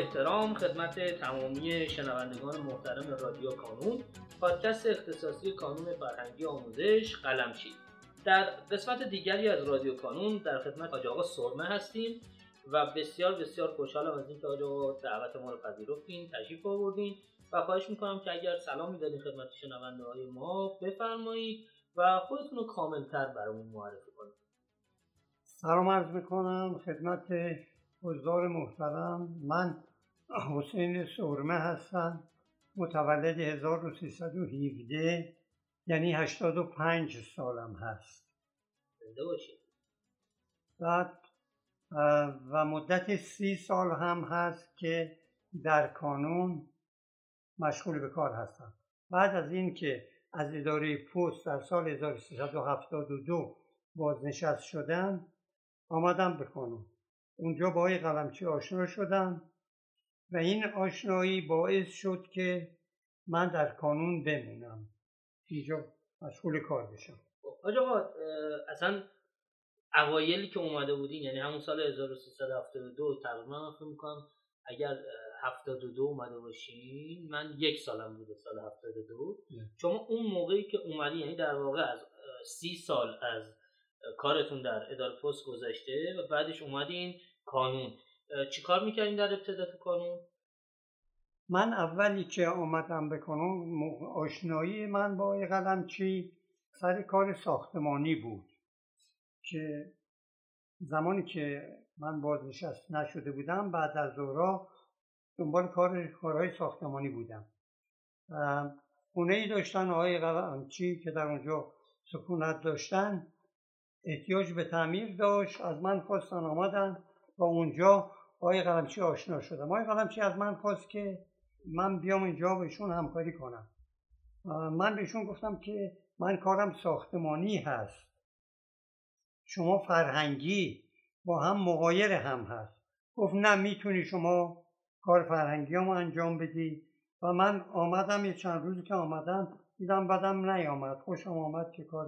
احترام خدمت تمامی شنوندگان محترم رادیو کانون پادکست اختصاصی کانون فرهنگی آموزش قلمچی. در قسمت دیگری از رادیو کانون در خدمت حاج آقا سرمه هستیم و بسیار بسیار خوشحالم از اینکه آقا دعوت ما رو پذیرفتین تشریف آوردین و خواهش می‌کنم که اگر سلام می‌دادین خدمت شنونده های ما بفرمایید و خودتون رو کاملتر برامون معرفی کنید. سلام عرض می‌کنم خدمت حضار محترم. من حسین سرمه هستم متولد 1317 یعنی 85 سالم هست. بعد و مدت سی سال هم هست که در کانون مشغول به کار هستم بعد از اینکه از اداره پست در سال 1372 بازنشست شدم آمدم به کانون. اونجا با آقای قلمچی آشنا شدم و این آشنایی باعث شد که من در کانون بمونم. اینجا مشغول کار بشم. حاج آقا اصلا اوایلی که اومده بودین یعنی همون سال 1372 تقریبا من فکر می‌کنم اگر 72 اومده باشین من یک سالم بوده سال 72 شما اون موقعی که اومدی یعنی در واقع از سی سال از کارتون در اداره پست گذشته و بعدش اومدین کانون. چیکار می‌کردین در ابتدا تو کانون؟ من اولی که آمدم به کانون آشنایی من با قلم چی سر کار ساختمانی بود که زمانی که من بازنشست نشده بودم بعد از ظهرا دنبال کار کارهای ساختمانی بودم. خونه ای داشتن آقای قلمچی که در اونجا سکونت داشتن احتیاج به تعمیر داشت. از من خواستن آمدن و اونجا آقای قلمچی آشنا شدم. آقای قلمچی از من خواست که من بیام اینجا بهشون همکاری کنم. من بهشون گفتم که من کارم ساختمانی هست. شما فرهنگی با هم مقایر هم هست. گفت نه می‌تونی شما کار فرهنگی هم انجام بدی. و من آمدم یه چند روزی که آمدم دیدم بدم نیامد. خوشم آمد که کار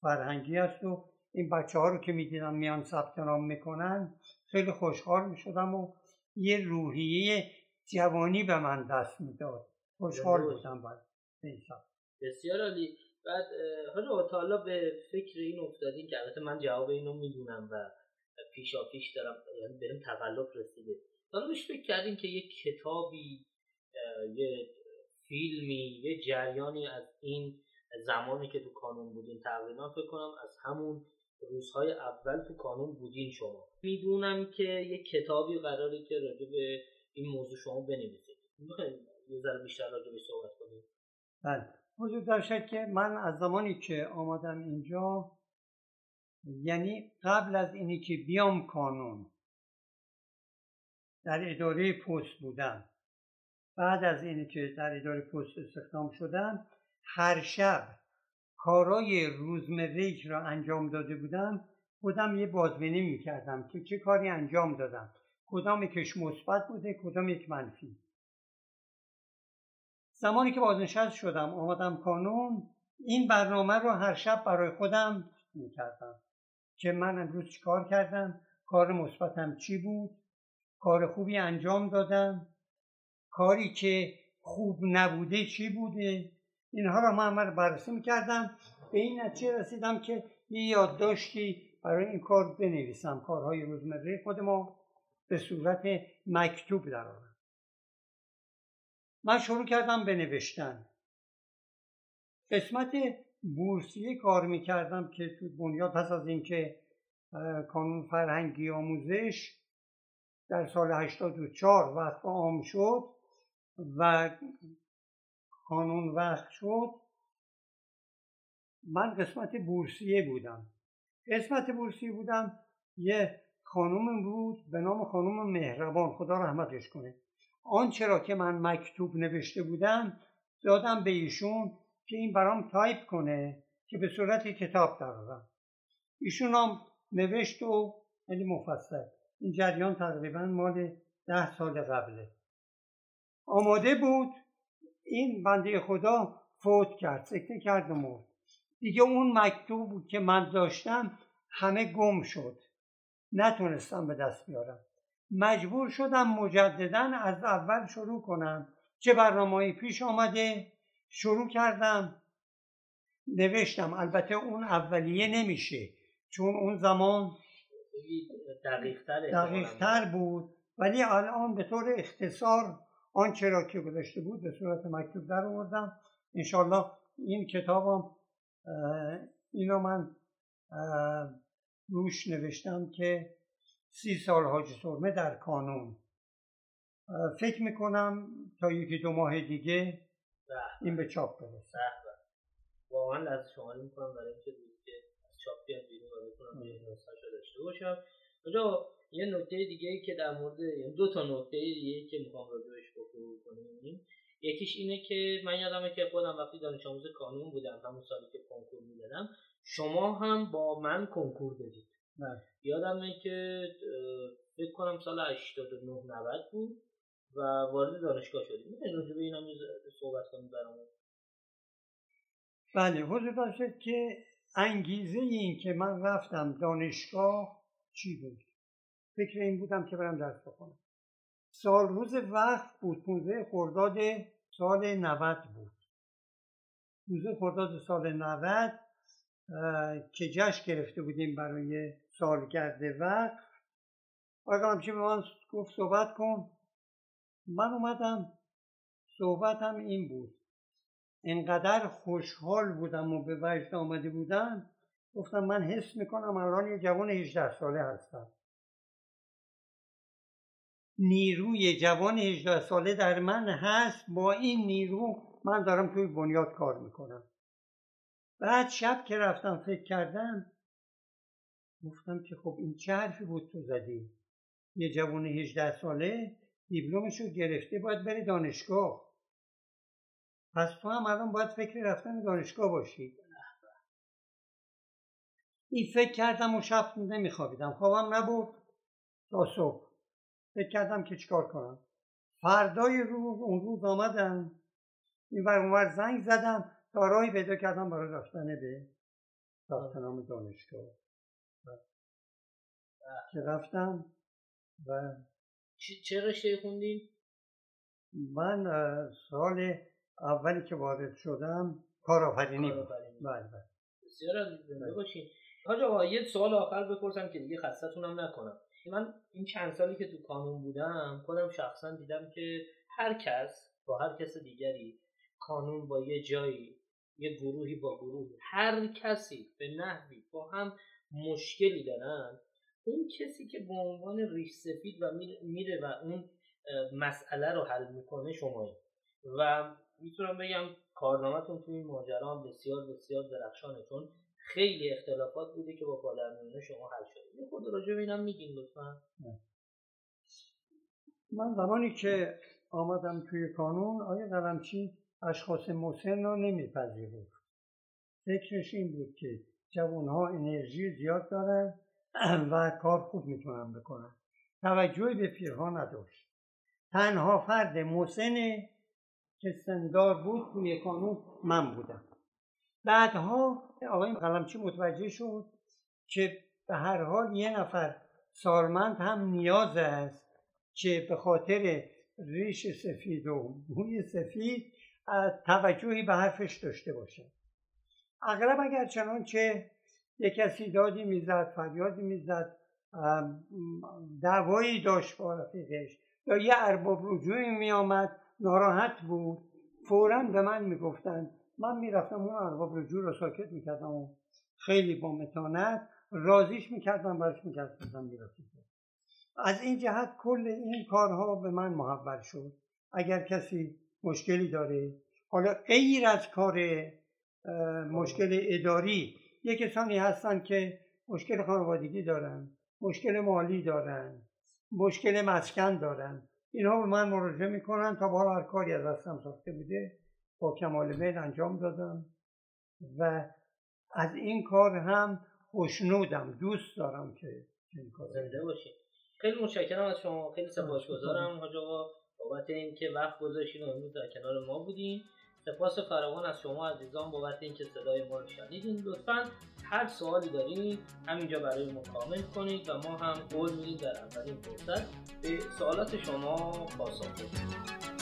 فرهنگی است و این بچه ها رو که می‌دیدم میان ثبت نام می‌کنن خیلی خوشحال می‌شدم و یه روحیه جوانی به من دست می‌داد. خوشحال بودم باید. بسیار عالی. بعد حالا حالا به فکر این افتادین که البته من جواب اینو می‌دونم و پیشا پیش دارم یعنی بریم تقلب رسیده. حالا بهش فکر کردین که یه کتابی یه فیلمی یه جریانی از این زمانی که تو کانون بودین تقریبا فکر کنم از همون روزهای اول تو کانون بودین شما. می‌دونم که یه کتابی قراره که راجع به این موضوع شما بنویسید. می‌خواید یه ذره بیشتر راجع به صحبت کنید؟ بله. وجود داشت که من از زمانی که آمدم اینجا یعنی قبل از اینی که بیام کانون در اداره پست بودم. بعد از اینی که در اداره پست استخدام شدم هر شب کارای روزمره را انجام داده بودم خودم یه بازبینی می‌کردم که چه کاری انجام دادم. کدام یکش مثبت بوده کدام یک منفی. زمانی که بازنشست شدم آمدم کانون این برنامه رو هر شب برای خودم می‌کردم که من امروز چیکار کردم کار مثبتم چی بود کار خوبی انجام دادم کاری که خوب نبوده چی بوده اینها رو من بررسی می‌کردم. به این نتیجه رسیدم که یه یادداشتی برای این کار بنویسم. کارهای روزمره خود ما به صورت مکتوب درآورم من شروع کردم به نوشتن. قسمت بورسیه کار می‌کردم که تو بنیاد پس از اینکه کانون فرهنگی آموزش در سال 84 وقت عام شد و قانون وقت شد. من قسمت بورسیه بودم. قسمت بورسیه بودم. یه خانوم بود به نام خانوم مهربان. خدا رحمتش کنه. آنچه را که من مکتوب نوشته بودم دادم به ایشون که این برام تایپ کنه که به صورت کتاب درارم ایشون هم نوشت و خیلی مفصل. این جریان تقریبا مال ده سال قبله. آماده بود این بنده خدا فوت کرد سکته کرد و مرد دیگه اون مکتوب که من داشتم همه گم شد. نتونستم به دست بیارم. مجبور شدم مجددا از اول شروع کنم. چه برنامه پیش آمده؟ شروع کردم. نوشتم. البته اون اولیه نمیشه چون اون زمان دقیقتر بود. ولی الان به طور اختصار آنچه را که گذاشته بود به صورت مکتوب در آوردم. انشالله این کتابم اینو من روش نوشتم که سی سال حاج سرمه در کانون. فکر می‌کنم تا یکی دو ماه دیگه این به چاپ برسه. واقعا از شما می‌کنم برای اینکه که از چاپ بیاد بیرون و بتونم داشته باشم. اونجا یه نکته دیگه ای که در مورد یعنی دو تا نکته دیگه که می‌خوام راجعش گفتگو کنیم. یکیش اینه که من یادمه که خودم وقتی دانش آموز کانون بودم همون سالی که کنکور می‌دادم شما هم با من کنکور دادید. بله. یادمه که فکر کنم سال 89 90 بود و وارد دانشگاه شدیم. می‌تونید راجع به اینا صحبت کنید برامون؟ بله حضور داشت که انگیزه این که من رفتم دانشگاه چی بود؟ فکر این بودم که برم درس بخونم. سال روز وقت بود 15 خرداد سال 90 بود. 15 خرداد سال 90 که جشن گرفته بودیم برای سالگرد وقت. آقا همچه به من گفت صحبت کن. من اومدم صحبتم این بود. انقدر خوشحال بودم و به وجد آمده بودم. گفتم من حس می‌کنم الان یه جوان 18 ساله هستم. نیروی جوان 18 ساله در من هست. با این نیرو من دارم توی بنیاد کار می‌کنم. بعد شب که رفتم فکر کردم گفتم که خب این چه حرفی بود تو زدی؟ یه جوان 18 ساله دیپلمش رو گرفته باید بری دانشگاه. پس تو هم الان باید فکر رفتن دانشگاه باشی. این فکر کردم و شب نمیخوابیدم. خوابم نبود. تا صبح. فکر کردم که چیکار کنم. فردای روز اون روز آمدم. این بر اونور زنگ زدم تا راهی پیدا کردم برای رفتن به ثبت دانشگاه. که رفتم و چه رشته خوندین؟ من سال اولی که وارد شدم کارآفرینی بود. بله بله. بسیار زنده باشین. حاج یه سوال آخر بپرسم که دیگه خستتونم نکنم. من این چند سالی که تو کانون بودم خودم شخصا دیدم که هر کس با هر کس دیگری کانون با یه جایی یه گروهی با گروهی هر کسی به نحوی با هم مشکلی دارن اون کسی که به عنوان ریش سفید و میره و اون مسئله رو حل می‌کنه شمایی و می‌تونم بگم کارنامهتون توی این ماجرا بسیار بسیار درخشانه چون خیلی اختلافات بوده که با پادرمیانه شما حل شده. یه خود راجع به اینم میگین لطفا. من زمانی که آمدم توی کانون آیا قلمچی اشخاص مسن رو نمیپذیرفت؟ فکرش این بود که جوانها انرژی زیاد دارن و کار خوب می‌تونن بکنن. توجهی به پیرها نداشت. تنها فرد مسنه که سندار بود توی کانون من بودم. بعدها آقای قلمچی متوجه شد که به هر حال یه نفر سالمند هم نیاز است که به خاطر ریش سفید و موی سفید توجهی به حرفش داشته باشه. اغلب اگر چنانچه یک کسی دادی می‌زد فریادی می‌زد دعوایی داشت با رفیقش یا یه ارباب رجوعی میآمد ناراحت بود فورا به من می‌گفتند من می‌رفتم اون ارباب رجوع رو ساکت می‌کردم و خیلی با متانت رازیش می‌کردم برش می‌کردم می‌رفتم. از این جهت کل این کارها به من محول شد. اگر کسی مشکلی داره حالا غیر از کار مشکل اداری یه کسانی هستن که مشکل خانوادگی دارن مشکل مالی دارن مشکل مسکن دارن. اینها به من مراجعه می‌کنن تا بالا هر کاری از دستم ساخته بوده. با کمال میل انجام دادم و از این کار هم خوشنودم دوست دارم که این کار زنده باشید خیلی متشکرم از شما خیلی سپاسگزارم حاج آقا بابت اینکه وقت گذاشتین و امروز در کنار ما بودین. سپاس فراوان از شما عزیزان بابت اینکه صدای ما رو شنیدین. لطفا هر سوالی دارین همینجا برای ما کامنت کنید و ما هم قول میدیم در اولین فرصت به سوالات شما پاسخ بدیم.